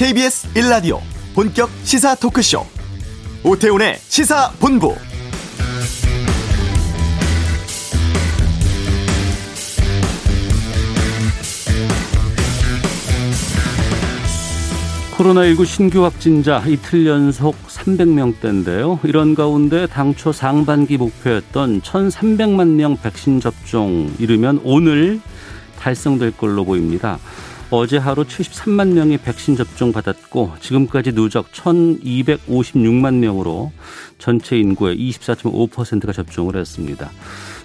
KBS 1라디오 본격 시사 토크쇼 오태훈의 시사본부 코로나19 신규 확진자 이틀 연속 300명대인데요. 이런 가운데 당초 상반기 목표였던 1,300만 명 백신 접종 이르면 오늘 달성될 걸로 보입니다. 어제 하루 73만 명이 백신 접종 받았고 지금까지 누적 1,256만 명으로 전체 인구의 24.5%가 접종을 했습니다.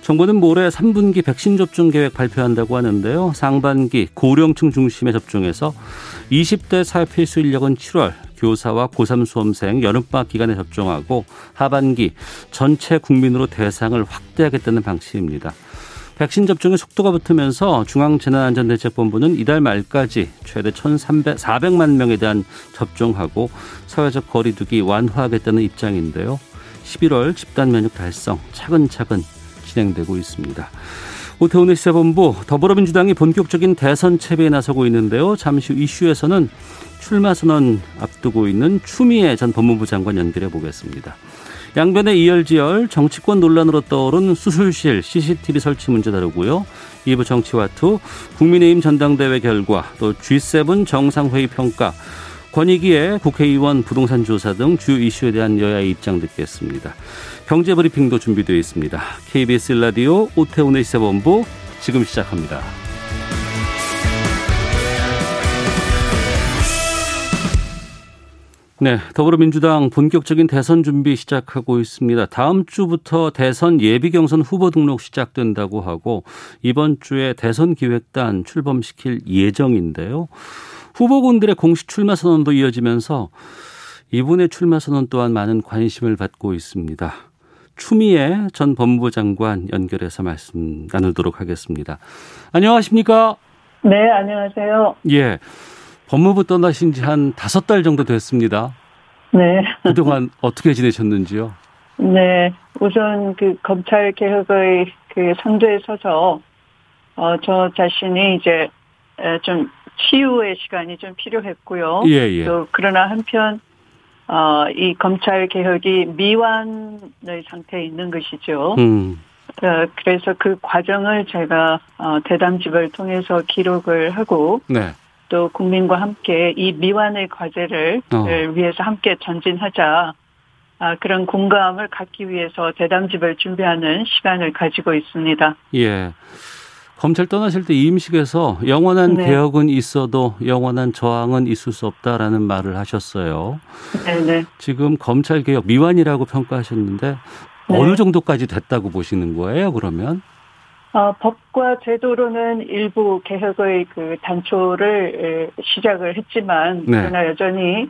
정부는 모레 3분기 백신 접종 계획 발표한다고 하는데요. 상반기 고령층 중심의 접종에서 20대 사회 필수 인력은 7월, 교사와 고3 수험생 여름방학 기간에 접종하고 하반기 전체 국민으로 대상을 확대하겠다는 방침입니다. 백신 접종의 속도가 붙으면서 중앙재난안전대책본부는 이달 말까지 최대 1,300, 400만 명에 대한 접종하고 사회적 거리두기 완화하겠다는 입장인데요. 11월 집단 면역 달성 차근차근 진행되고 있습니다. 오태훈의 시사본부 더불어민주당이 본격적인 대선 채비에 나서고 있는데요. 잠시 후 이슈에서는 출마 선언 앞두고 있는 추미애 전 법무부 장관 연결해 보겠습니다. 양변의 이열치열 정치권 논란으로 떠오른 수술실 CCTV 설치 문제 다루고요. 2부 정치와 투 국민의힘 전당대회 결과 또 G7 정상회의 평가 권익위의 국회의원 부동산 조사 등 주요 이슈에 대한 여야의 입장 듣겠습니다. 경제 브리핑도 준비되어 있습니다. KBS 라디오 오태훈의 시사본부 지금 시작합니다. 네, 더불어민주당 본격적인 대선 준비 시작하고 있습니다. 다음 주부터 대선 예비 경선 후보 등록 시작된다고 하고 이번 주에 대선 기획단 출범시킬 예정인데요. 후보군들의 공식 출마 선언도 이어지면서 이분의 출마 선언 또한 많은 관심을 받고 있습니다. 추미애 전 법무부 장관 연결해서 말씀 나누도록 하겠습니다. 안녕하십니까? 네, 안녕하세요. 예. 법무부 떠나신 지 한 다섯 달 정도 됐습니다. 네. 그동안 어떻게 지내셨는지요? 네. 우선 그 검찰 개혁의 그 상도에 서서 어, 저 자신이 이제 좀 치유의 시간이 좀 필요했고요. 예, 예. 또 그러나 한편 어, 이 검찰 개혁이 미완의 상태에 있는 것이죠. 음. 어, 그래서 그 과정을 제가 어, 대담집을 통해서 기록을 하고 네. 또 국민과 함께 이 미완의 과제를 어. 위해서 함께 전진하자. 아, 그런 공감을 갖기 위해서 대담집을 준비하는 시간을 가지고 있습니다. 예. 검찰 떠나실 때 이임식에서 영원한 네. 개혁은 있어도 영원한 저항은 있을 수 없다라는 말을 하셨어요. 네네. 지금 검찰 개혁 미완이라고 평가하셨는데 네. 어느 정도까지 됐다고 보시는 거예요? 그러면? 어, 법과 제도로는 일부 개혁의 그 단초를 에, 시작을 했지만 네. 그러나 여전히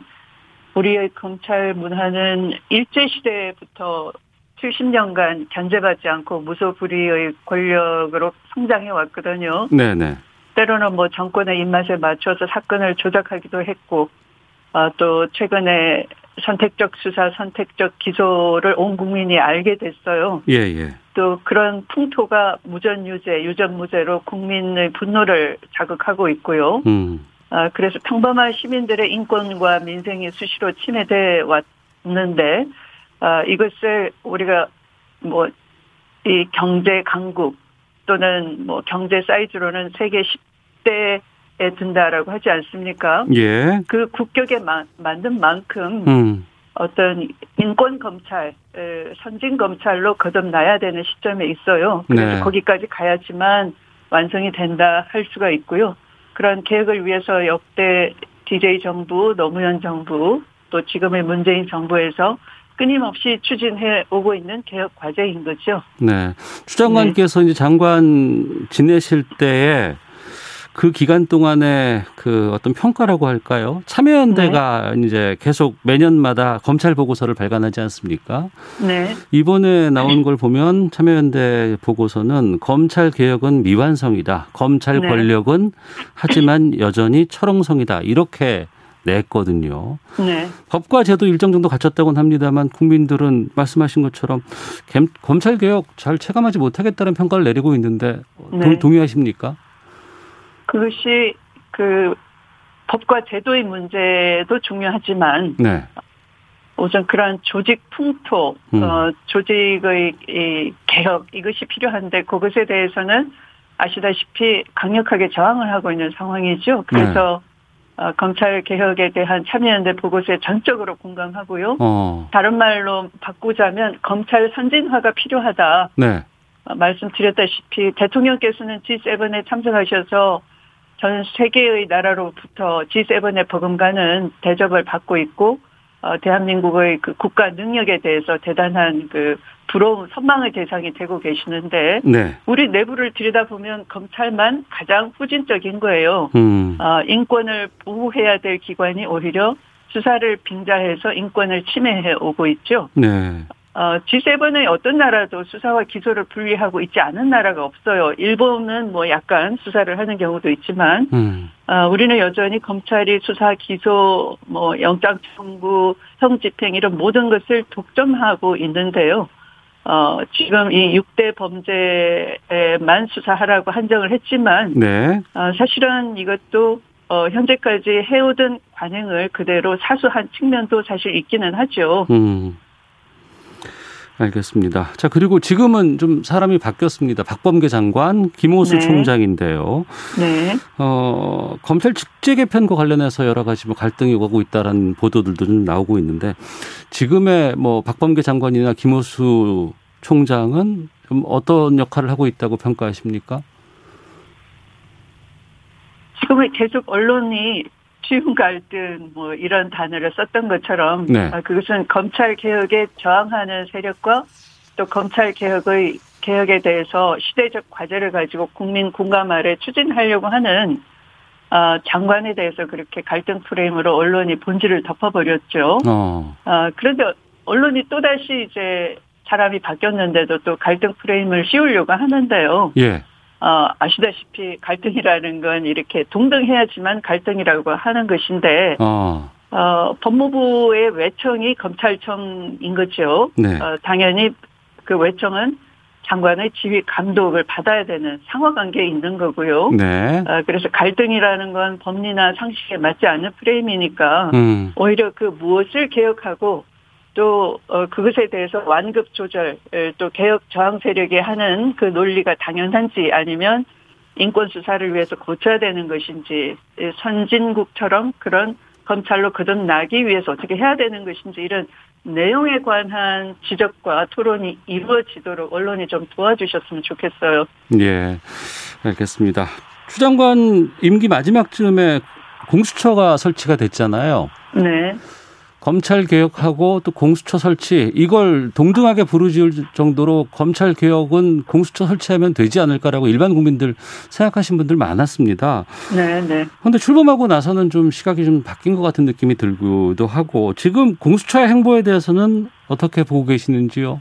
우리의 검찰 문화는 일제 시대부터 70년간 견제받지 않고 무소불위의 권력으로 성장해 왔거든요. 네네. 때로는 뭐 정권의 입맛에 맞춰서 사건을 조작하기도 했고, 아, 또 최근에 선택적 수사, 선택적 기소를 온 국민이 알게 됐어요. 예, 예. 또 그런 풍토가 무전유죄, 유전무죄로 국민의 분노를 자극하고 있고요. 음. 아, 그래서 평범한 시민들의 인권과 민생이 수시로 침해돼 왔는데, 아, 이것을 우리가 뭐, 이 경제 강국 또는 뭐 경제 사이즈로는 세계 10대 에 든다라고 하지 않습니까? 예. 그 국격에 마- 맞는 만큼 음. 어떤 인권 검찰, 에, 선진 검찰로 거듭나야 되는 시점에 있어요. 그래서 네. 거기까지 가야지만 완성이 된다 할 수가 있고요. 그런 계획을 위해서 역대 DJ 정부, 노무현 정부, 또 지금의 문재인 정부에서 끊임없이 추진해 오고 있는 개혁 과제인 거죠. 네. 추 장관께서 이제 장관 지내실 때에 그 기간 동안에 그 어떤 평가라고 할까요? 참여연대가 이제 계속 매년마다 검찰 보고서를 발간하지 않습니까? 네. 이번에 나온 걸 보면 참여연대 보고서는 검찰 개혁은 미완성이다. 검찰 네. 권력은 하지만 여전히 철옹성이다. 이렇게 냈거든요. 네. 법과 제도 일정 정도 갖췄다고는 합니다만 국민들은 말씀하신 것처럼 겜- 검찰 개혁 잘 체감하지 못하겠다는 평가를 내리고 있는데 동- 네. 동의하십니까? 그것이 그 법과 제도의 문제도 중요하지만 네. 우선 그러한 조직 풍토, 음. 어, 조직의 이 개혁 이것이 필요한데 그것에 대해서는 아시다시피 강력하게 저항을 하고 있는 상황이죠. 그래서 어, 검찰 개혁에 대한 참여연대 보고서에 전적으로 공감하고요. 어. 다른 말로 바꾸자면 검찰 선진화가 필요하다. 네. 어, 말씀드렸다시피 대통령께서는 G7에 참석하셔서 전 세계의 나라로부터 G7의 버금가는 대접을 받고 있고 어, 대한민국의 그 국가 능력에 대해서 대단한 그 부러움, 선망의 대상이 되고 계시는데 네. 우리 내부를 들여다보면 검찰만 가장 후진적인 거예요. 음. 어, 인권을 보호해야 될 기관이 오히려 수사를 빙자해서 인권을 침해해 오고 있죠. 네. 어, G7의 어떤 나라도 수사와 기소를 분리하고 있지 않은 나라가 없어요. 일본은 뭐 약간 수사를 하는 경우도 있지만, 음. 어, 우리는 여전히 검찰이 수사, 기소, 뭐 영장 청구, 형 집행 이런 모든 것을 독점하고 있는데요. 어, 지금 이 6대 범죄에만 수사하라고 한정을 했지만, 네. 어, 사실은 이것도 어, 현재까지 해오던 관행을 그대로 사수한 측면도 사실 있기는 하죠. 음. 알겠습니다. 자, 그리고 지금은 좀 사람이 바뀌었습니다. 박범계 장관, 김호수 네. 총장인데요. 네. 어, 검찰 직제 개편과 관련해서 여러 가지 뭐 갈등이 오고 있다라는 보도들도 좀 나오고 있는데 지금의 뭐 박범계 장관이나 김호수 총장은 좀 어떤 역할을 하고 있다고 평가하십니까? 지금은 계속 언론이 쉬운 갈등 뭐 이런 단어를 썼던 것처럼 네. 아, 그것은 검찰 개혁에 저항하는 세력과 또 검찰 개혁의 개혁에 대해서 시대적 과제를 가지고 국민 공감 아래 추진하려고 하는 아, 장관에 대해서 그렇게 갈등 프레임으로 언론이 본질을 덮어버렸죠. 어. 아, 그런데 언론이 또 다시 이제 사람이 바뀌었는데도 또 갈등 프레임을 씌우려고 하는데요. 예. 어, 아시다시피 갈등이라는 건 이렇게 동등해야지만 갈등이라고 하는 것인데, 어. 어, 법무부의 외청이 검찰청인 거죠. 네. 어, 당연히 그 외청은 장관의 지휘 감독을 받아야 되는 상하 관계에 있는 거고요. 네. 어, 그래서 갈등이라는 건 법리나 상식에 맞지 않는 프레임이니까 음. 오히려 그 무엇을 개혁하고 또 어, 그것에 대해서 완급 조절 에, 또 개혁 저항 세력이 하는 그 논리가 당연한지 아니면 인권 수사를 위해서 고쳐야 되는 것인지 에, 선진국처럼 그런 검찰로 거듭나기 위해서 어떻게 해야 되는 것인지 이런 내용에 관한 지적과 토론이 이루어지도록 언론이 좀 도와주셨으면 좋겠어요. 예. 알겠습니다. 추 장관 임기 마지막 쯤에 공수처가 설치가 됐잖아요. 네. 검찰 개혁하고 또 공수처 설치 이걸 동등하게 부르지을 정도로 검찰 개혁은 공수처 설치하면 되지 않을까라고 일반 국민들 생각하신 분들 많았습니다. 네, 네. 그런데 출범하고 나서는 좀 시각이 좀 바뀐 것 같은 느낌이 들기도 하고 지금 공수처의 행보에 대해서는 어떻게 보고 계시는지요?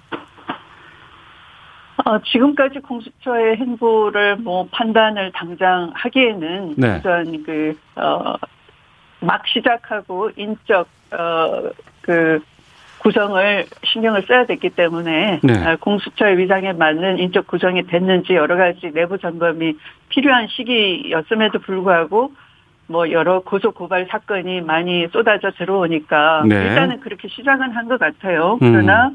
어, 지금까지 공수처의 행보를 뭐 판단을 당장 하기에는 네. 우선 그, 어, 막 시작하고 인적, 어, 그 구성을 신경을 써야 됐기 때문에 네. 아, 공수처의 위상에 맞는 인적 구성이 됐는지 여러 가지 내부 점검이 필요한 시기였음에도 불구하고 뭐 여러 고소 고발 사건이 많이 쏟아져 들어오니까 네. 일단은 그렇게 시작은 한 것 같아요. 음. 그러나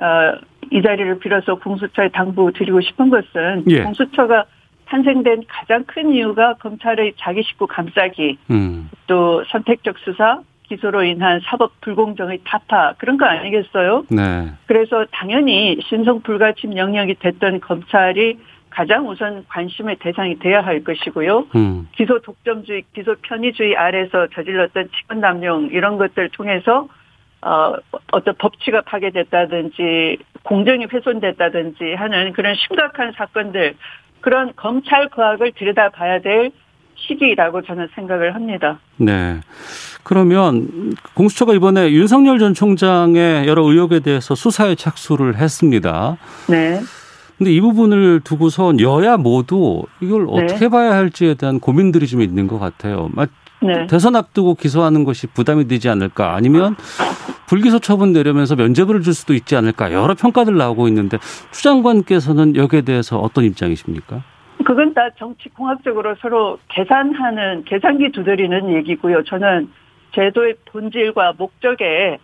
어, 이 자리를 빌어서 공수처에 당부 드리고 싶은 것은 예. 공수처가 탄생된 가장 큰 이유가 검찰의 자기 식구 감싸기 음. 또 선택적 수사 기소로 인한 사법 불공정의 타파 그런 거 아니겠어요? 네. 그래서 당연히 신성 불가침 영역이 됐던 검찰이 가장 우선 관심의 대상이 돼야 할 것이고요. 음. 기소 독점주의, 기소 편의주의 아래서 저질렀던 직권 남용 이런 것들 통해서 어, 어떤 법치가 파괴됐다든지 공정이 훼손됐다든지 하는 그런 심각한 사건들 그런 검찰 거학을 들여다봐야 될 시기라고 저는 생각을 합니다. 네. 그러면 공수처가 이번에 윤석열 전 총장의 여러 의혹에 대해서 수사에 착수를 했습니다. 네. 근데 이 부분을 두고선 여야 모두 이걸 네. 어떻게 봐야 할지에 대한 고민들이 좀 있는 것 같아요. 막 네. 대선 앞두고 기소하는 것이 부담이 되지 않을까 아니면 불기소 처분 내려면서 면죄부를 줄 수도 있지 않을까 여러 평가들 나오고 있는데 추 장관께서는 여기에 대해서 어떤 입장이십니까? 그건 다 정치공학적으로 서로 계산하는 계산기 두드리는 얘기고요. 저는 제도의 본질과 목적에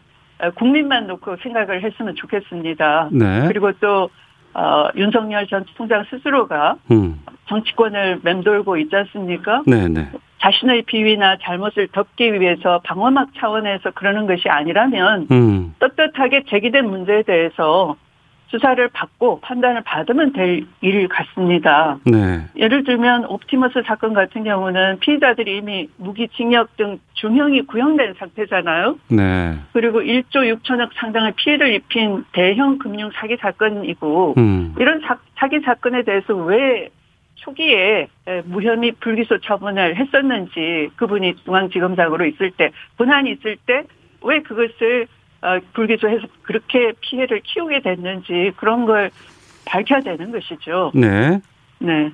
국민만 놓고 생각을 했으면 좋겠습니다. 네. 그리고 또 어, 윤석열 전 총장 스스로가 음. 정치권을 맴돌고 있지 않습니까? 네, 네. 자신의 비위나 잘못을 덮기 위해서 방어막 차원에서 그러는 것이 아니라면 음. 떳떳하게 제기된 문제에 대해서 수사를 받고 판단을 받으면 될 일 같습니다. 네. 예를 들면 옵티머스 사건 같은 경우는 피의자들이 이미 무기징역 등 중형이 구형된 상태잖아요. 네. 그리고 1조 6천억 상당의 피해를 입힌 대형 금융 사기 사건이고 음. 이런 사, 사기 사건에 대해서 왜 초기에 무혐의 불기소 처분을 했었는지 그분이 중앙지검장으로 있을 때 본안이 있을 때 왜 그것을 어, 불기소해서 그렇게 피해를 키우게 됐는지 그런 걸 밝혀야 되는 것이죠. 네. 네.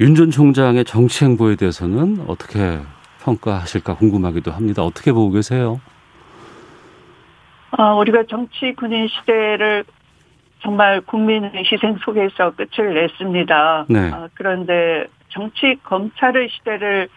윤 전 총장의 정치 행보에 대해서는 어떻게 평가하실까 궁금하기도 합니다. 어떻게 보고 계세요? 어, 우리가 정치 군인 시대를 정말 국민의 희생 속에서 끝을 냈습니다. 네. 어, 그런데 정치 검찰의 시대를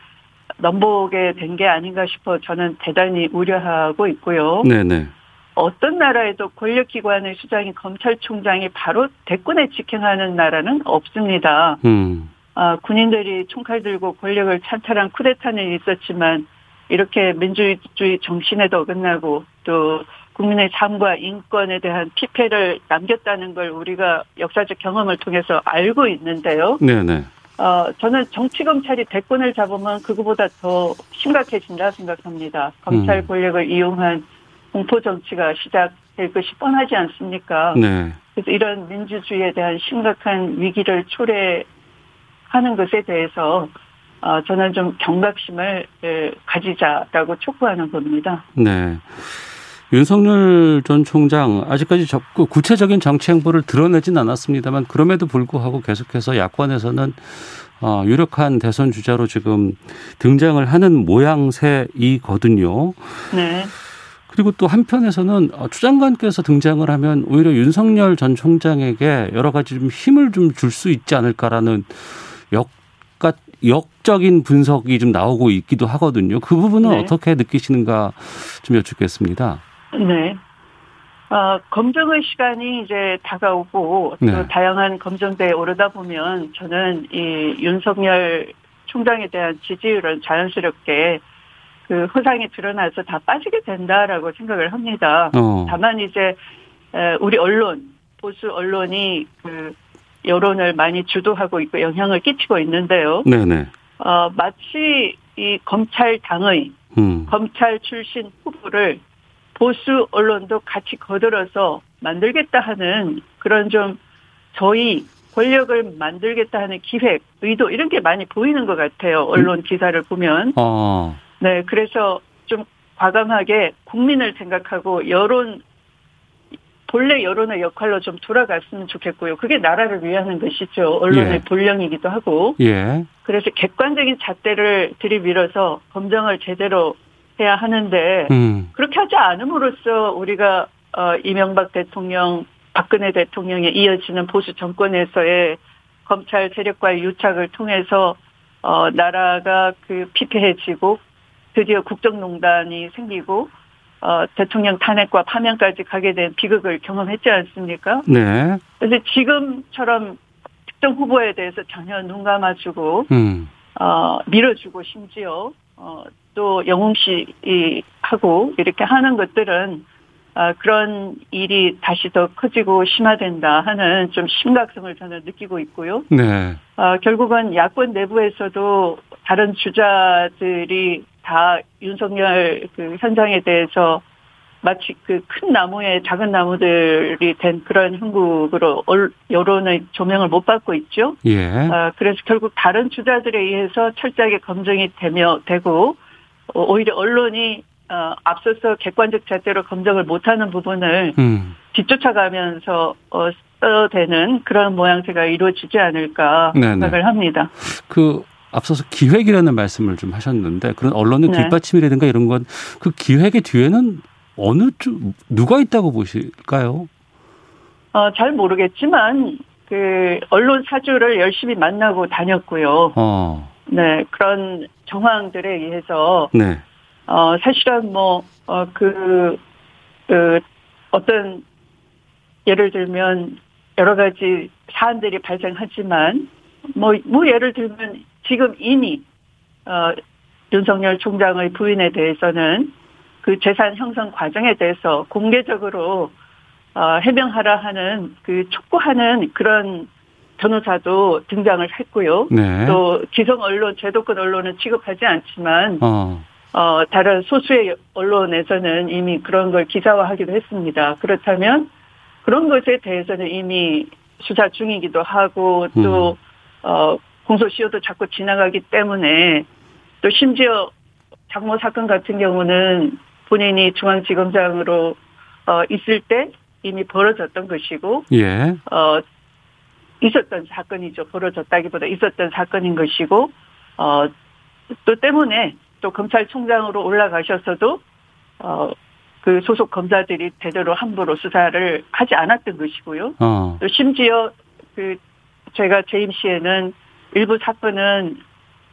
넘보게 된 게 아닌가 싶어 저는 대단히 우려하고 있고요. 네네. 어떤 나라에도 권력기관의 수장이 검찰총장이 바로 대권에 직행하는 나라는 없습니다. 음. 아, 군인들이 총칼 들고 권력을 찬탈한 쿠데타는 있었지만 이렇게 민주주의 정신에도 어긋나고 또 국민의 삶과 인권에 대한 피폐를 남겼다는 걸 우리가 역사적 경험을 통해서 알고 있는데요. 네네. 어, 저는 정치 검찰이 대권을 잡으면 그거보다 더 심각해진다 생각합니다. 검찰 음. 권력을 이용한 공포 정치가 시작될 것이 뻔하지 않습니까? 네. 그래서 이런 민주주의에 대한 심각한 위기를 초래하는 것에 대해서 어, 저는 좀 경각심을 에, 가지자라고 촉구하는 겁니다. 네. 윤석열 전 총장 아직까지 적, 그 구체적인 정치 행보를 드러내진 않았습니다만 그럼에도 불구하고 계속해서 야권에서는 어, 유력한 대선 주자로 지금 등장을 하는 모양새이거든요. 네. 그리고 또 한편에서는 어, 추 장관께서 등장을 하면 오히려 윤석열 전 총장에게 여러 가지 좀 힘을 좀 줄 수 있지 않을까라는 역가 역적인 분석이 좀 나오고 있기도 하거든요. 그 부분은 네. 어떻게 느끼시는가 좀 여쭙겠습니다. 네. 어, 검증의 시간이 이제 다가오고 또 네. 다양한 검증대에 오르다 보면 저는 이 윤석열 총장에 대한 지지율은 자연스럽게 그 허상이 드러나서 다 빠지게 된다라고 생각을 합니다. 어. 다만 이제 에, 우리 언론 보수 언론이 그 여론을 많이 주도하고 있고 영향을 끼치고 있는데요. 네네. 어, 마치 이 검찰당의 음. 검찰 출신 후보를 보수 언론도 같이 거들어서 만들겠다 하는 그런 좀 저희 권력을 만들겠다 하는 기획, 의도 이런 게 많이 보이는 것 같아요. 언론 기사를 보면. 어. 네, 그래서 좀 과감하게 국민을 생각하고 여론 본래 여론의 역할로 좀 돌아갔으면 좋겠고요. 그게 나라를 위하는 것이죠. 언론의 예. 본령이기도 하고. 예. 그래서 객관적인 잣대를 들이밀어서 검증을 제대로 해야 하는데 음. 그렇게 하지 않음으로써 우리가 어, 이명박 대통령, 박근혜 대통령에 이어지는 보수 정권에서의 검찰 세력과의 유착을 통해서 어, 나라가 그 피폐해지고 드디어 국정농단이 생기고 어, 대통령 탄핵과 파면까지 가게 된 비극을 경험했지 않습니까? 네. 그래서 지금처럼 특정 후보에 대해서 전혀 눈 감아주고 음. 어, 밀어주고 심지어 어, 또 영웅시 하고 이렇게 하는 것들은 아, 그런 일이 다시 더 커지고 심화된다 하는 좀 심각성을 저는 느끼고 있고요. 네. 아, 결국은 야권 내부에서도 다른 주자들이 다 윤석열 그 현장에 대해서 마치 그 큰 나무에 작은 나무들이 된 그런 형국으로 얼- 여론의 조명을 못 받고 있죠. 예. 아, 그래서 결국 다른 주자들에 의해서 철저하게 검증이 되며 되고 어, 오히려 언론이 어, 앞서서 객관적 잣대로 검증을 못하는 부분을 음. 뒤쫓아가면서 어, 써대는 그런 모양새가 이루어지지 않을까 네네. 생각을 합니다. 그 앞서서 기획이라는 말씀을 좀 하셨는데 그런 언론의 네. 뒷받침이라든가 이런 건 그 기획의 뒤에는 어느 쪽 누가 있다고 보실까요? 어, 잘 모르겠지만 그 언론 사주를 열심히 만나고 다녔고요. 어. 네, 그런 정황들에 의해서 네. 어 사실은 뭐어그 그 어떤 예를 들면 여러 가지 사안들이 발생하지만 뭐, 뭐 예를 들면 지금 이미 어 윤석열 총장의 부인에 대해서는 그 재산 형성 과정에 대해서 공개적으로 어, 해명하라 하는 그 촉구하는 그런 변호사도 등장을 했고요. 네. 또 기성 언론, 제도권 언론은 취급하지 않지만 어. 어, 다른 소수의 언론에서는 이미 그런 걸 기사화하기도 했습니다. 그렇다면 그런 것에 대해서는 이미 수사 중이기도 하고 또 음. 어, 공소시효도 자꾸 지나가기 때문에 또 심지어 장모 사건 같은 경우는 본인이 중앙지검장으로 어, 있을 때 이미 벌어졌던 것이고 예. 어, 있었던 사건이죠. 벌어졌다기보다 있었던 사건인 것이고, 어, 또 때문에 또 검찰총장으로 올라가셔서도, 어, 그 소속 검사들이 제대로 함부로 수사를 하지 않았던 것이고요. 어. 또 심지어 그 제가 재임 시에는 일부 사건은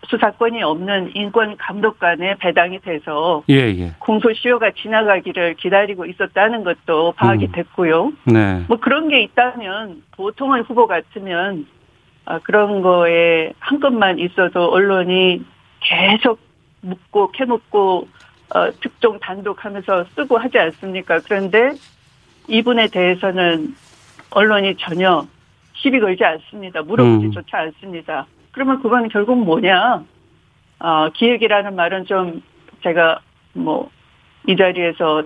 수사권이 없는 인권 감독관에 배당이 돼서 예, 예. 공소시효가 지나가기를 기다리고 있었다는 것도 파악이 음. 됐고요. 네. 뭐 그런 게 있다면 보통의 후보 같으면 아, 그런 거에 한 건만 있어도 언론이 계속 묻고 캐묻고 어, 특종 단독하면서 쓰고 하지 않습니까? 그런데 이분에 대해서는 언론이 전혀 시비 걸지 않습니다. 물어보지조차 않습니다. 그러면 그건 결국 뭐냐? 어, 기획이라는 말은 좀 제가 뭐 이 자리에서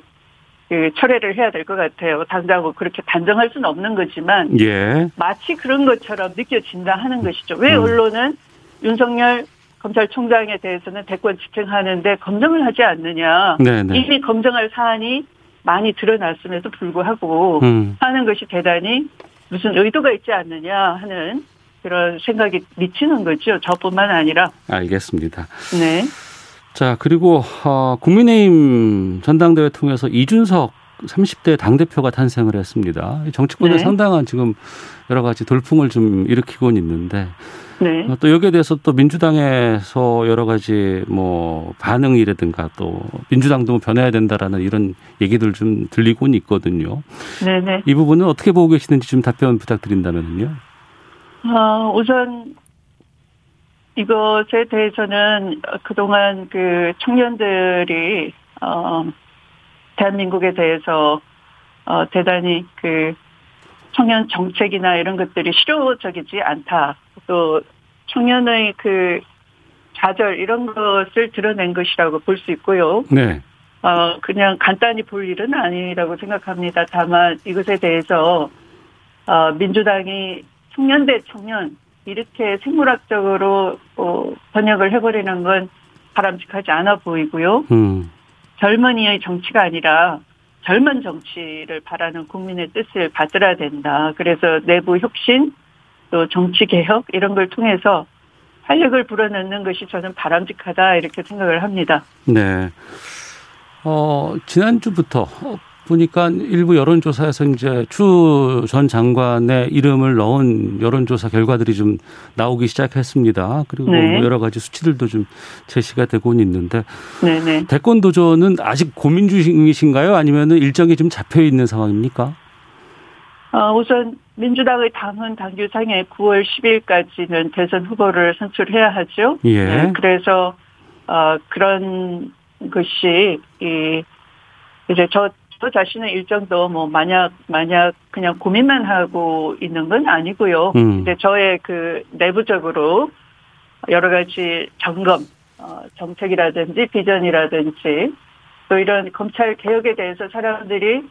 그 철회를 해야 될 것 같아요. 당장 그렇게 단정할 수는 없는 거지만 예. 마치 그런 것처럼 느껴진다 하는 것이죠. 왜 음. 언론은 윤석열 검찰총장에 대해서는 대권 집행하는데 검증을 하지 않느냐. 네, 네. 이미 검증할 사안이 많이 드러났음에도 불구하고 음. 하는 것이 대단히 무슨 의도가 있지 않느냐 하는 그런 생각이 미치는 거죠. 저뿐만 아니라. 알겠습니다. 네. 자, 그리고 어, 국민의힘 전당대회 통해서 이준석 30대 당대표가 탄생을 했습니다. 정치권에 네. 상당한 지금 여러 가지 돌풍을 좀 일으키곤 있는데 네. 어, 또 여기에 대해서 또 민주당에서 여러 가지 뭐 반응이라든가 또 민주당도 변해야 된다라는 이런 얘기들 좀 들리곤 있거든요. 네네. 이 부분은 어떻게 보고 계시는지 좀 답변 부탁드린다면요. 어, 우선 이것에 대해서는 그동안 그 청년들이 어 대한민국에 대해서 어 대단히 그 청년 정책이나 이런 것들이 실효적이지 않다. 또 청년의 그 좌절 이런 것을 드러낸 것이라고 볼 수 있고요. 네. 어, 그냥 간단히 볼 일은 아니라고 생각합니다. 다만 이것에 대해서, 어, 민주당이 청년 대 청년, 이렇게 생물학적으로, 어, 번역을 해버리는 건 바람직하지 않아 보이고요. 음. 젊은이의 정치가 아니라 젊은 정치를 바라는 국민의 뜻을 받들어야 된다. 그래서 내부 혁신, 또 정치 개혁, 이런 걸 통해서 활력을 불어넣는 것이 저는 바람직하다. 이렇게 생각을 합니다. 네. 어, 지난주부터 어, 보니까 일부 여론조사에서 이제 추 전 장관의 이름을 넣은 여론조사 결과들이 좀 나오기 시작했습니다. 그리고 네. 뭐 여러 가지 수치들도 좀 제시가 되고 있는데 네네. 대권 도전은 아직 고민 중이신가요? 아니면은 일정이 좀 잡혀 있는 상황입니까? 어, 우선 민주당의 당헌 당규상에 9월 10일까지는 대선 후보를 선출해야 하죠. 예. 네, 그래서 어, 그런 것이 이 이제 저, 저 자신의 일정도 뭐 만약 만약 그냥 고민만 하고 있는 건 아니고요. 음. 이제 저의 그 내부적으로 여러 가지 점검, 어, 정책이라든지 비전이라든지 또 이런 검찰 개혁에 대해서 사람들이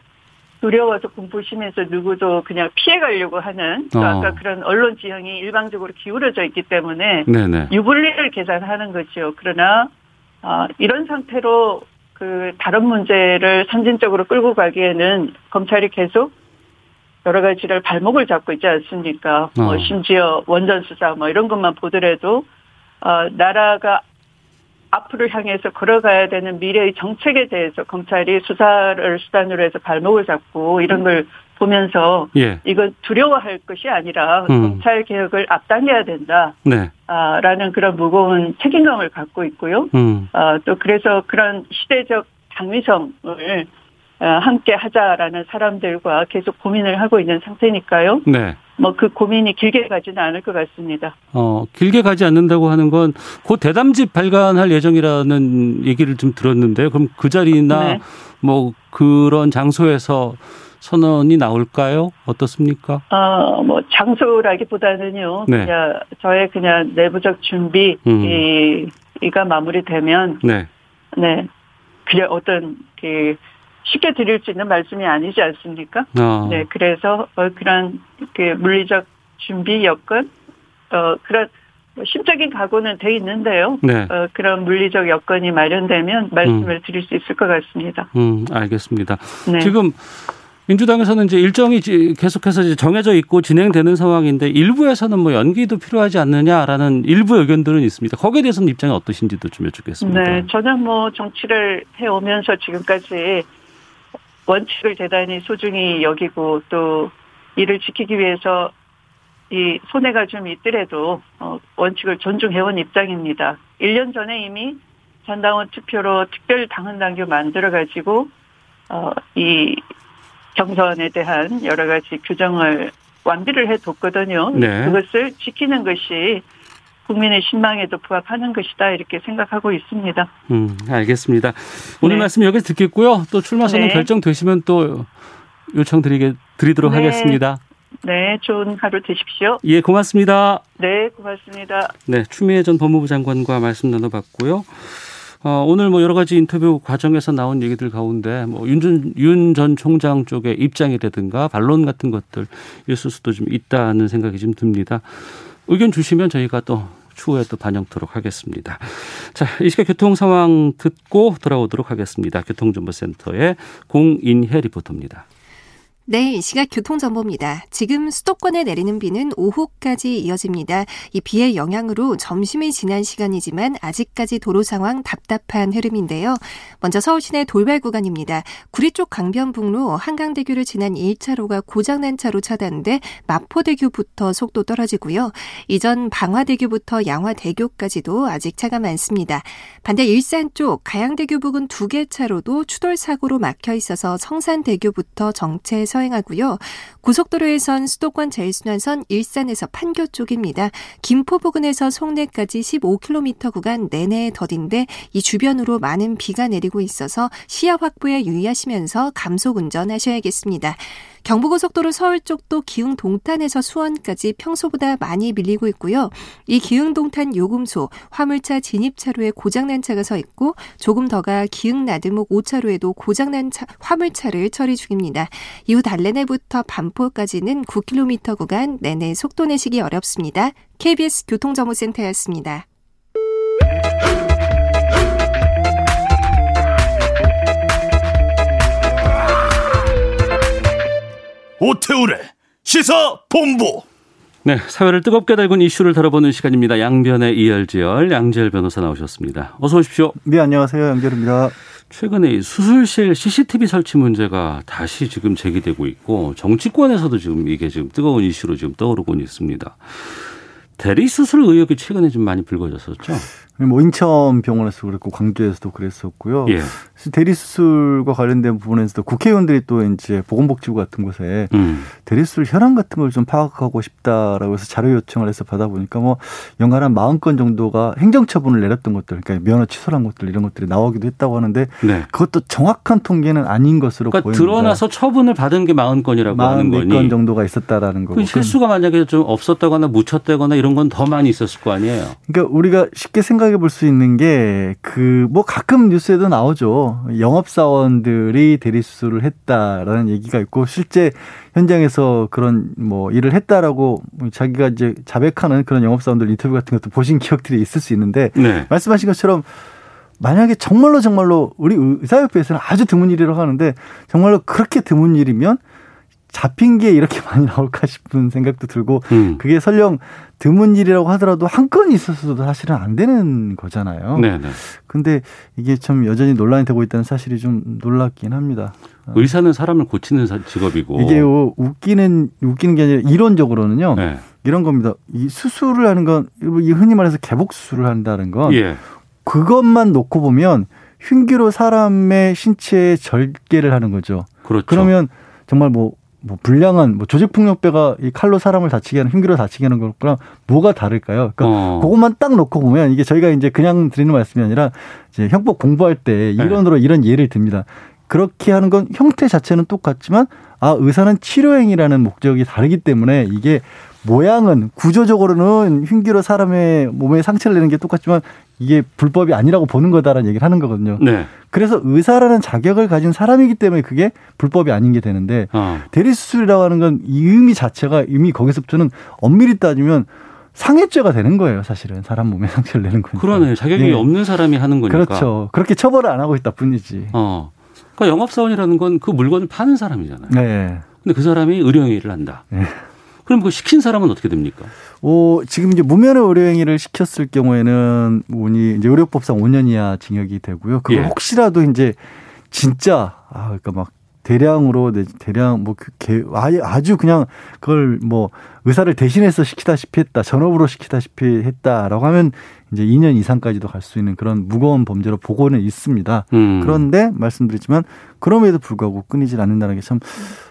두려워서 공포심에서 누구도 그냥 피해가려고 하는 또 어. 아까 그런 언론 지형이 일방적으로 기울어져 있기 때문에 네네. 유불리를 계산하는 거죠. 그러나 아, 이런 상태로 그 다른 문제를 선진적으로 끌고 가기에는 검찰이 계속 여러 가지를 발목을 잡고 있지 않습니까? 뭐 어. 심지어 원전 수사 뭐 이런 것만 보더라도 어, 나라가 앞으로 향해서 걸어가야 되는 미래의 정책에 대해서 검찰이 수사를 수단으로 해서 발목을 잡고 이런 걸 보면서 예. 이건 두려워할 것이 아니라 음. 검찰 개혁을 앞당겨야 된다라는 네. 그런 무거운 책임감을 갖고 있고요. 음. 아, 또 그래서 그런 시대적 당위성을 어, 함께 하자라는 사람들과 계속 고민을 하고 있는 상태니까요. 네. 뭐 그 고민이 길게 가지는 않을 것 같습니다. 어, 길게 가지 않는다고 하는 건 곧 대담집 발간할 예정이라는 얘기를 좀 들었는데요. 그럼 그 자리나 네. 뭐 그런 장소에서 선언이 나올까요? 어떻습니까? 어, 뭐 장소라기보다는요. 네. 그냥 저의 그냥 내부적 준비 음. 이, 마무리되면 네. 네. 그냥 어떤 그 쉽게 드릴 수 있는 말씀이 아니지 않습니까? 아, 네, 그래서 어, 그런 그 물리적 준비 여건, 어 그런 뭐 심적인 각오는 돼 있는데요. 네. 어, 그런 물리적 여건이 마련되면 말씀을 드릴 수 있을 것 같습니다. 음, 알겠습니다. 네. 지금 민주당에서는 이제 일정이 계속해서 이제 정해져 있고 진행되는 상황인데 일부에서는 뭐 연기도 필요하지 않느냐라는 일부 의견들은 있습니다. 거기에 대해서는 입장이 어떠신지도 좀 여쭙겠습니다. 네, 저는 뭐 정치를 해오면서 지금까지 원칙을 대단히 소중히 여기고 또 이를 지키기 위해서 이 손해가 좀 있더라도 어, 원칙을 존중해온 입장입니다. 1년 전에 이미 전당원 투표로 특별 당헌 당규 만들어 가지고 어, 이 경선에 대한 여러 가지 규정을 완비를 해뒀거든요. 네. 그것을 지키는 것이 국민의 신망에도 부합하는 것이다 이렇게 생각하고 있습니다. 음, 알겠습니다. 오늘 네. 말씀 여기서 듣겠고요. 또 출마 선언 네. 결정되시면 또 요청 드리게 드리도록 네. 하겠습니다. 네, 좋은 하루 되십시오. 예, 고맙습니다. 네, 고맙습니다. 네, 추미애 전 법무부 장관과 말씀 나눠봤고요. 어, 오늘 뭐 여러 가지 인터뷰 과정에서 나온 얘기들 가운데 뭐 윤 전 총장 쪽의 입장이라든가 반론 같은 것들 있을 수도 좀 있다는 생각이 좀 듭니다. 의견 주시면 저희가 또 추후에 또 반영토록 하겠습니다. 자, 이 시각 교통 상황 듣고 돌아오도록 하겠습니다. 교통정보센터의 공인혜 리포터입니다. 네, 이 시각 교통정보입니다. 지금 수도권에 내리는 비는 오후까지 이어집니다. 이 비의 영향으로 점심이 지난 시간이지만 아직까지 도로 상황 답답한 흐름인데요. 먼저 서울 시내 돌발 구간입니다. 구리 쪽 강변북로 한강대교를 지난 1차로가 고장난 차로 차단돼 마포대교부터 속도 떨어지고요. 이전 방화대교부터 양화대교까지도 아직 차가 많습니다. 반대 일산 쪽 가양대교 부근 두 개 차로도 추돌 사고로 막혀 있어서 성산대교부터 정체 서 행하고요. 고속도로에선 수도권 제일순환선 일산에서 판교 쪽입니다. 김포 부근에서 송내까지 15km 구간 내내 더딘데 이 주변으로 많은 비가 내리고 있어서 시야 확보에 유의하시면서 감속 운전하셔야겠습니다. 경부고속도로 서울 쪽도 기흥 동탄에서 수원까지 평소보다 많이 밀리고 있고요. 이 기흥 동탄 요금소 화물차 진입차로에 고장난 차가 서 있고 조금 더가 기흥 나들목 5차로에도 고장난 차, 화물차를 처리 중입니다. 이후 달래내부터 반포까지는 9km 구간 내내 속도 내시기 어렵습니다. KBS 교통정보센터였습니다. 오태우래 시사 본부 네, 사회를 뜨겁게 달군 이슈를 다뤄보는 시간입니다. 양변의 이열지열 양지열 변호사 나오셨습니다. 어서 오십시오. 네, 안녕하세요. 양결입니다. 최근에 이 수술실 CCTV 설치 문제가 다시 지금 제기되고 있고 정치권에서도 지금 이게 지금 뜨거운 이슈로 지금 떠오르고 있습니다. 대리 수술 의혹이 최근에 좀 많이 불거졌었죠. 뭐 인천 병원에서 그랬고 광주에서도 그랬었고요. 예. 대리 수술과 관련된 부분에서도 국회의원들이 또 이제 보건복지부 같은 곳에 음. 대리 수술 현황 같은 걸 좀 파악하고 싶다라고 해서 자료 요청을 해서 받아보니까 뭐 연간 한 40건 정도가 행정처분을 내렸던 것들, 그러니까 면허 취소한 것들 이런 것들이 나오기도 했다고 하는데 네. 그것도 정확한 통계는 아닌 것으로 그러니까 보입니다. 드러나서 처분을 받은 게 40건이라고 하는 거니. 44건 정도가 있었다라는 거고. 그 실수가 만약에 좀 없었다거나 묻혔다거나 이런 건 더 많이 있었을 거 아니에요. 그러니까 우리가 쉽게 생각해 볼 수 있는 게 그 뭐 가끔 뉴스에도 나오죠. 영업사원들이 대리수술을 했다라는 얘기가 있고 실제 현장에서 그런 뭐 일을 했다라고 자기가 이제 자백하는 그런 영업사원들 인터뷰 같은 것도 보신 기억들이 있을 수 있는데 네. 말씀하신 것처럼 만약에 정말로 정말로 우리 의사협회에서는 아주 드문 일이라고 하는데 정말로 그렇게 드문 일이면 잡힌 게 이렇게 많이 나올까 싶은 생각도 들고 음. 그게 설령 드문 일이라고 하더라도 한 건이 있었어도 사실은 안 되는 거잖아요. 네네. 근데 이게 참 여전히 논란이 되고 있다는 사실이 좀 놀랍긴 합니다. 의사는 사람을 고치는 사- 직업이고. 이게 요 웃기는 웃기는 게 아니라 이론적으로는요. 네. 이런 겁니다. 이 수술을 하는 건 이 흔히 말해서 개복 수술을 한다는 건 예. 그것만 놓고 보면 흉기로 사람의 신체에 절개를 하는 거죠. 그렇죠. 그러면 정말 뭐, 뭐 불량한 뭐 조직폭력배가 이 칼로 사람을 다치게 하는 흉기로 다치게 하는 거랑 뭐가 다를까요? 그러니까 어. 그것만 딱 놓고 보면 이게 저희가 이제 그냥 드리는 말씀이 아니라 이제 형법 공부할 네. 때 이론으로 이런 예를 듭니다. 그렇게 하는 건 형태 자체는 똑같지만 아 의사는 치료 행위라는 목적이 다르기 때문에 이게 모양은 구조적으로는 흉기로 사람의 몸에 상처를 내는 게 똑같지만 이게 불법이 아니라고 보는 거다라는 얘기를 하는 거거든요. 네. 그래서 의사라는 자격을 가진 사람이기 때문에 그게 불법이 아닌 게 되는데 어. 대리 수술이라고 하는 건 이 의미 자체가 이미 거기서부터는 엄밀히 따지면 상해죄가 되는 거예요, 사실은. 사람 몸에 상처를 내는 거니까. 그러네. 자격이 예. 없는 사람이 하는 거니까. 그렇죠. 그렇게 처벌을 안 하고 있다 뿐이지. 어. 그러니까 영업사원이라는 건 그 물건을 파는 사람이잖아요. 네. 근데 그 사람이 의료행위를 한다. 네. 그럼 그 시킨 사람은 어떻게 됩니까? 오, 지금 이제 무면허 의료행위를 시켰을 경우에는 운이 이제 의료법상 5년 이하 징역이 되고요. 그거 예. 혹시라도 이제 진짜 아 그러니까 막 대량으로 내- 대량 뭐그 개- 아예 아주 그냥 그걸 뭐 의사를 대신해서 시키다시피 했다 전업으로 시키다시피 했다라고 하면 이제 2년 이상까지도 갈 수 있는 그런 무거운 범죄로 보고는 있습니다. 음. 그런데 말씀드리지만 그럼에도 불구하고 끊이질 않는다는 게 참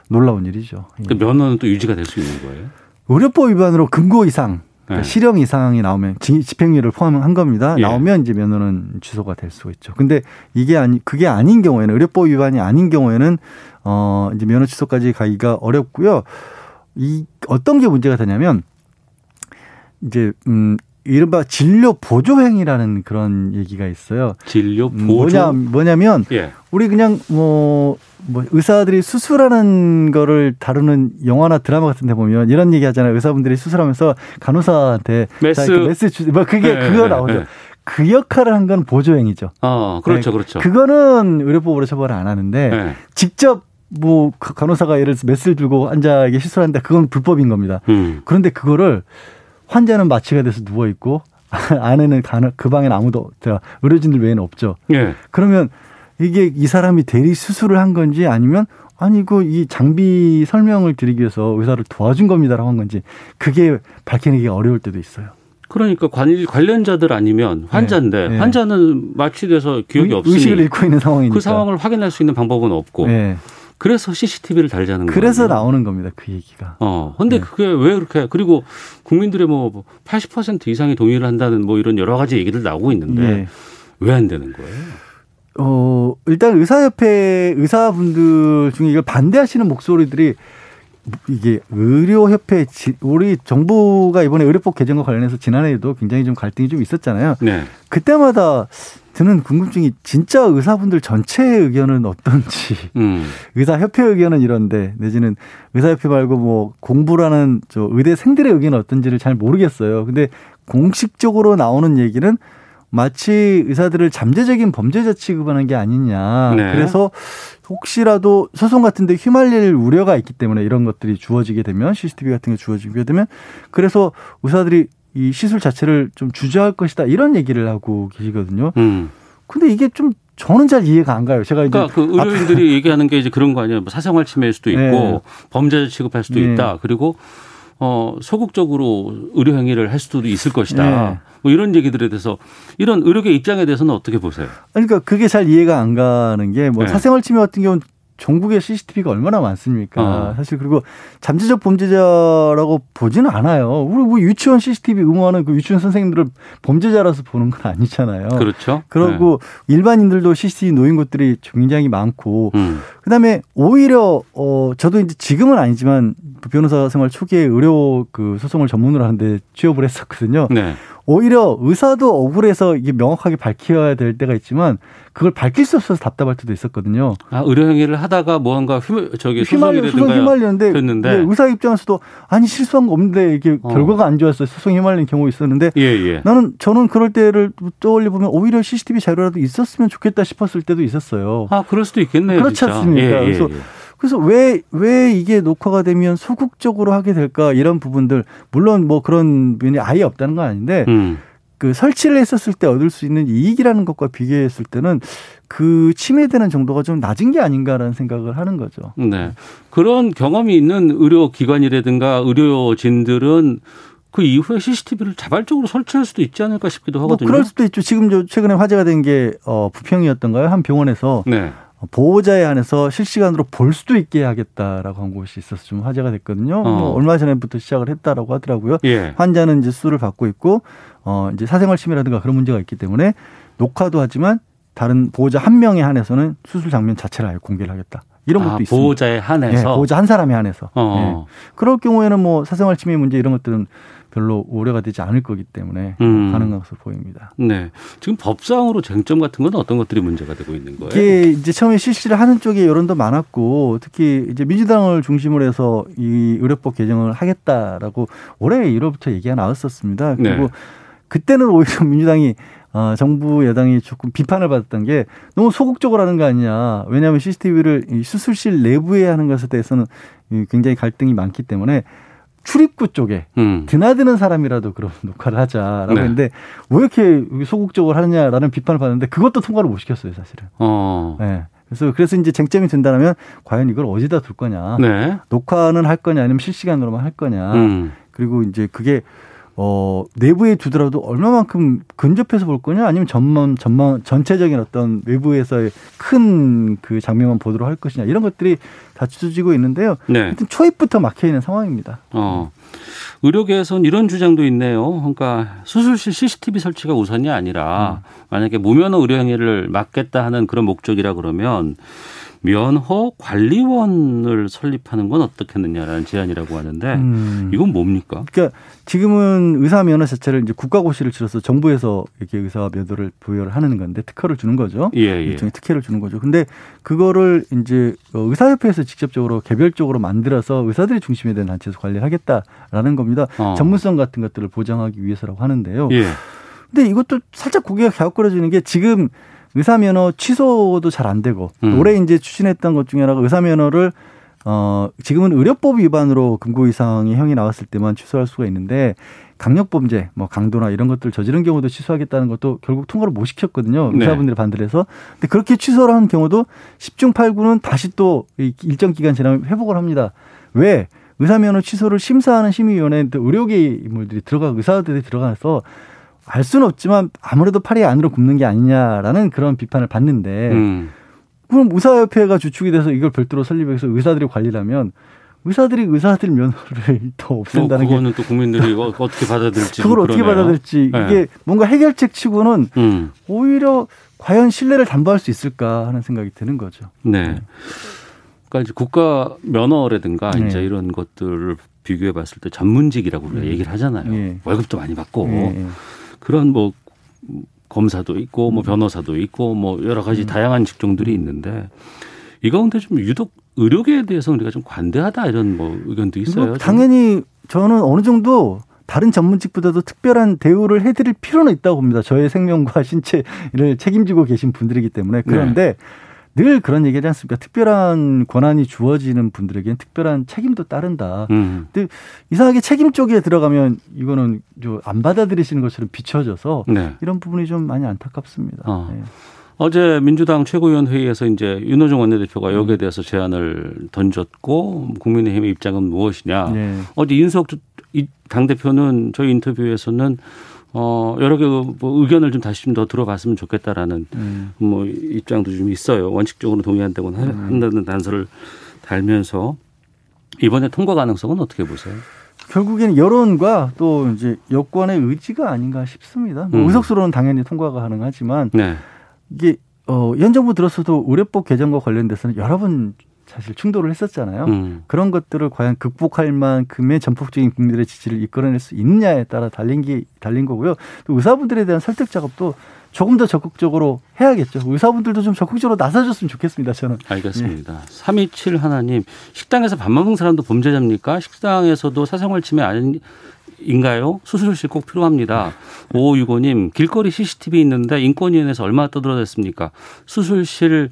놀라운 일이죠. 예. 그 면허는 또 유지가 될 수 있는 거예요. 의료법 위반으로 금고 이상, 그러니까 네. 실형 이상이 나오면 지- 집행유예를 포함한 겁니다. 예. 나오면 이제 면허는 취소가 될 수가 있죠. 근데 이게 아니 그게 아닌 경우에는 의료법 위반이 아닌 경우에는 어 이제 면허 취소까지 가기가 어렵고요. 이 어떤 게 문제가 되냐면 이제 음 이른바 진료 보조 행위라는 그런 얘기가 있어요. 진료 음, 보조. 뭐냐 뭐냐면 예. 우리 그냥 뭐, 뭐 의사들이 수술하는 거를 다루는 영화나 드라마 같은 데 보면 이런 얘기 하잖아요. 의사분들이 수술하면서 간호사한테 메스. 메스 주, 뭐 그게 네, 그거 네, 나오죠. 네. 그 역할을 한 건 보조행위죠. 어, 그렇죠, 네, 그렇죠. 그거는 의료법으로 처벌을 안 하는데 네. 직접 뭐그 간호사가 예를 들어서 메스를 들고 앉아 이게 시술하는데 그건 불법인 겁니다. 음. 그런데 그거를 환자는 마취가 돼서 누워 있고 안에는 그 방에는 아무도 저 의료진들 외에는 없죠. 예. 그러면 이게 이 사람이 대리 수술을 한 건지 아니면 아니 이거 이 장비 설명을 드리기 위해서 의사를 도와준 겁니다라고 한 건지 그게 밝히기 어려울 때도 있어요. 그러니까 관, 관련자들 아니면 환자인데 네. 환자는 마취돼서 기억이 의- 없으니 의식을 잃고 있는 상황이니까. 그 상황을 확인할 수 있는 방법은 없고 네. 그래서 CCTV를 달자는 거예요. 그래서 나오는 겁니다. 그 얘기가. 어, 근데 네. 그게 왜 그렇게 그리고 국민들의 뭐 80% 이상이 동의를 한다는 뭐 이런 여러 가지 얘기들 나오고 있는데 예. 왜안 되는 거예요? 어, 일단 의사협회 의사분들 중에 이걸 반대하시는 목소리들이 이게 의료협회 지- 우리 정부가 이번에 의료법 개정과 관련해서 지난해에도 굉장히 좀 갈등이 좀 있었잖아요. 네. 그때마다 드는 궁금증이 진짜 의사분들 전체의 의견은 어떤지 음. 의사협회 의견은 이런데 내지는 의사협회 말고 뭐 공부라는 저 의대생들의 의견은 어떤지를 잘 모르겠어요. 근데 공식적으로 나오는 얘기는 마치 의사들을 잠재적인 범죄자 취급하는 게 아니냐. 네. 그래서 혹시라도 소송 같은 데 휘말릴 우려가 있기 때문에 이런 것들이 주어지게 되면 CCTV 같은 게 주어지게 되면 그래서 의사들이 이 시술 자체를 좀 주저할 것이다 이런 얘기를 하고 계시거든요. 음. 근데 이게 좀 저는 잘 이해가 안 가요. 제가 그러니까 그 의료인들이 얘기하는 게 이제 그런 거 아니에요. 뭐 사생활 침해일 수도 있고 네. 범죄자 취급할 수도 네. 있다. 그리고 어 소극적으로 의료 행위를 할 수도 있을 것이다. 네. 뭐 이런 얘기들에 대해서 이런 의료계 입장에 대해서는 어떻게 보세요? 그러니까 그게 잘 이해가 안 가는 게뭐 네. 사생활 침해 같은 경우는 전국에 CCTV가 얼마나 많습니까? 어. 사실 그리고 잠재적 범죄자라고 보지는 않아요. 우리 뭐 유치원 CCTV 의무화는 그 유치원 선생님들을 범죄자라서 보는 건 아니잖아요. 그렇죠. 그리고 일반인들도 CCTV 놓인 곳들이 굉장히 많고 네. 음. 그다음에 오히려 어 저도 이제 지금은 아니지만 그 변호사 생활 초기에 의료 그 소송을 전문으로 하는데 취업을 했었거든요. 네. 오히려 의사도 억울해서 이게 명확하게 밝혀야 될 때가 있지만 그걸 밝힐 수 없어서 답답할 때도 있었거든요. 아, 의료 행위를 하다가 무언가 휘, 저기 휘말려 소송 휘말렸는데. 네, 의사 입장에서도 아니 실수한 거 없는데 이게 어. 결과가 안 좋았어요. 소송 휘말린 경우 있었는데 예, 예. 나는 저는 그럴 때를 떠올려 보면 오히려 CCTV 자료라도 있었으면 좋겠다 싶었을 때도 있었어요. 아, 그럴 수도 있겠네요. 그렇지 진짜. 않습니까? 예, 예, 그래서 예. 그래서 왜, 왜 이게 녹화가 되면 소극적으로 하게 될까 이런 부분들, 물론 뭐 그런 면이 아예 없다는 건 아닌데, 음. 그 설치를 했었을 때 얻을 수 있는 이익이라는 것과 비교했을 때는 그 침해되는 정도가 좀 낮은 게 아닌가라는 생각을 하는 거죠. 네. 그런 경험이 있는 의료기관이라든가 의료진들은 그 이후에 CCTV를 자발적으로 설치할 수도 있지 않을까 싶기도 뭐 하거든요. 그럴 수도 있죠. 지금 저 최근에 화제가 된 게 어, 부평이었던가요? 한 병원에서 네. 보호자에 한해서 실시간으로 볼 수도 있게 하겠다라고 한 곳이 있어서 좀 화제가 됐거든요. 어. 뭐 얼마 전에부터 시작을 했다라고 하더라고요. 예. 환자는 이제 수술을 받고 있고 어 이제 사생활 침해라든가 그런 문제가 있기 때문에 녹화도 하지만 다른 보호자 한 명에 한해서는 수술 장면 자체를 아예 공개를 하겠다. 이런 것도 아, 있습니다. 보호자에 예, 한해서. 보호자 한 사람에 한해서. 어. 예. 그럴 경우에는 뭐 사생활 침해 문제 이런 것들은 별로 우려가 되지 않을 거기 때문에 음. 가능한 것으로 보입니다. 네. 지금 법상으로 쟁점 같은 건 어떤 것들이 문제가 되고 있는 거예요? 이게 이제 처음에 실시를 하는 쪽에 여론도 많았고 특히 이제 민주당을 중심으로 해서 이 의료법 개정을 하겠다라고 올해 1월부터 얘기가 나왔었습니다. 네. 그리고 그때는 오히려 민주당이 어, 정부 여당이 조금 비판을 받았던 게 너무 소극적으로 하는 거 아니냐. 왜냐하면 CCTV를 이 수술실 내부에 하는 것에 대해서는 이 굉장히 갈등이 많기 때문에 출입구 쪽에 음. 드나드는 사람이라도 그런 녹화를 하자라고 네. 했는데 왜 이렇게 소극적으로 하느냐라는 비판을 받았는데 그것도 통과를 못 시켰어요, 사실은. 어. 네. 그래서 그래서 이제 쟁점이 된다면 과연 이걸 어디다 둘 거냐. 네. 녹화는 할 거냐 아니면 실시간으로만 할 거냐. 음. 그리고 이제 그게 어 내부에 두더라도 얼마만큼 근접해서 볼 거냐 아니면 전만 전만 전체적인 어떤 외부에서의 큰 그 장면만 보도록 할 것이냐 이런 것들이 다 주어지고 있는데요. 네. 하여튼 초입부터 막혀 있는 상황입니다. 어. 의료계에서는 이런 주장도 있네요. 그러니까 수술실 CCTV 설치가 우선이 아니라 만약에 무면허 의료 행위를 막겠다 하는 그런 목적이라 그러면 면허 관리원을 설립하는 건 어떻겠느냐라는 제안이라고 하는데 음. 이건 뭡니까? 그러니까 지금은 의사 면허 자체를 이제 국가고시를 치러서 정부에서 이렇게 의사 면허를 부여를 하는 건데 특허를 주는 거죠. 예, 예. 일종의 특혜를 주는 거죠. 근데 그거를 이제 어, 의사협회에서 직접적으로 개별적으로 만들어서 의사들이 중심이 된 단체에서 관리를 하겠다라는 겁니다. 어. 전문성 같은 것들을 보장하기 위해서라고 하는데요. 예. 근데 이것도 살짝 고개가 갸웃거려지는 게 지금 의사 면허 취소도 잘 안 되고 음. 올해 이제 추진했던 것 중에 하나가 의사 면허를 어 지금은 의료법 위반으로 금고 이상의 형이 나왔을 때만 취소할 수가 있는데 강력 범죄, 뭐 강도나 이런 것들 저지른 경우도 취소하겠다는 것도 결국 통과를 못 시켰거든요. 네. 의사분들이 반대를 해서. 근데 그렇게 취소를 한 경우도 10중 8구는 다시 또이 일정 기간 지나면 회복을 합니다. 왜? 의사 면허 취소를 심사하는 심의위원회에 또 의료계 인물들이 들어가 의사들이 들어가서 알 수는 없지만 아무래도 팔이 안으로 굽는 게 아니냐라는 그런 비판을 받는데 음. 그럼 의사협회가 주축이 돼서 이걸 별도로 설립해서 의사들이 관리를 하면 의사들이 의사들 면허를 더뭐 없앤다는 게 그거는 또 국민들이 이거 어떻게 받아들일지 그걸 어떻게 그러네요. 받아들일지 네. 이게 뭔가 해결책 치고는 음. 오히려 과연 신뢰를 담보할 수 있을까 하는 생각이 드는 거죠. 네. 그러니까 이제 국가 면허라든가 네. 이제 이런 것들을 비교해 봤을 때 전문직이라고 우리가 얘기를 하잖아요. 예. 월급도 많이 받고 예, 예. 그런 뭐 검사도 있고 음. 뭐 변호사도 있고 뭐 여러 가지 다양한 직종들이 있는데 이 가운데 좀 유독 의료계에 대해서 우리가 좀 관대하다 이런 뭐 의견도 있어요. 뭐 당연히 저는 어느 정도 다른 전문직보다도 특별한 대우를 해드릴 필요는 있다고 봅니다. 저의 생명과 신체를 책임지고 계신 분들이기 때문에 그런데 늘 그런 얘기하지 않습니까? 특별한 권한이 주어지는 분들에게는 특별한 책임도 따른다. 음. 이상하게 책임 쪽에 들어가면 이거는 좀안 받아들이시는 것처럼 비춰져서 네. 이런 부분이 좀 많이 안타깝습니다. 어. 네. 어제 민주당 최고위원 회의에서 이제 윤호중 원내대표가 여기에 대해서 제안을 던졌고 국민의힘의 입장은 무엇이냐. 네. 어제 인석 당 대표는 저희 인터뷰에서는 어 여러 개 뭐 의견을 좀 다시 좀 더 들어봤으면 좋겠다라는 음. 뭐 입장도 좀 있어요. 원칙적으로 동의한다고 한다는 단서를 달면서 이번에 통과 가능성은 어떻게 보세요? 결국에는 여론과 또 이제 여권의 의지가 아닌가 싶습니다. 뭐 음. 의석수로는 당연히 통과가 가능하지만 네. 이게 어, 현 정부 들어서도 의료법 개정과 관련돼서는 여러 번 사실 충돌을 했었잖아요. 음. 그런 것들을 과연 극복할 만큼의 전폭적인 국민들의 지지를 이끌어낼 수 있느냐에 따라 달린 게 달린 거고요. 또 의사분들에 대한 설득 작업도 조금 더 적극적으로 해야겠죠. 의사분들도 좀 적극적으로 나서줬으면 좋겠습니다. 저는. 알겠습니다. 327 하나님 식당에서 밥 먹는 사람도 범죄자입니까? 식당에서도 사생활 침해 아닌가요? 수술실 꼭 필요합니다. 5565님 길거리 CCTV 있는데 인권위원회에서 얼마나 떠들어댔습니까? 수술실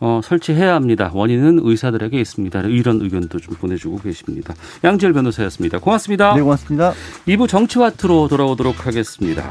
어, 설치해야 합니다. 원인은 의사들에게 있습니다. 이런 의견도 좀 보내주고 계십니다. 양지열 변호사였습니다. 고맙습니다. 네, 고맙습니다. 2부 정치와트로 돌아오도록 하겠습니다.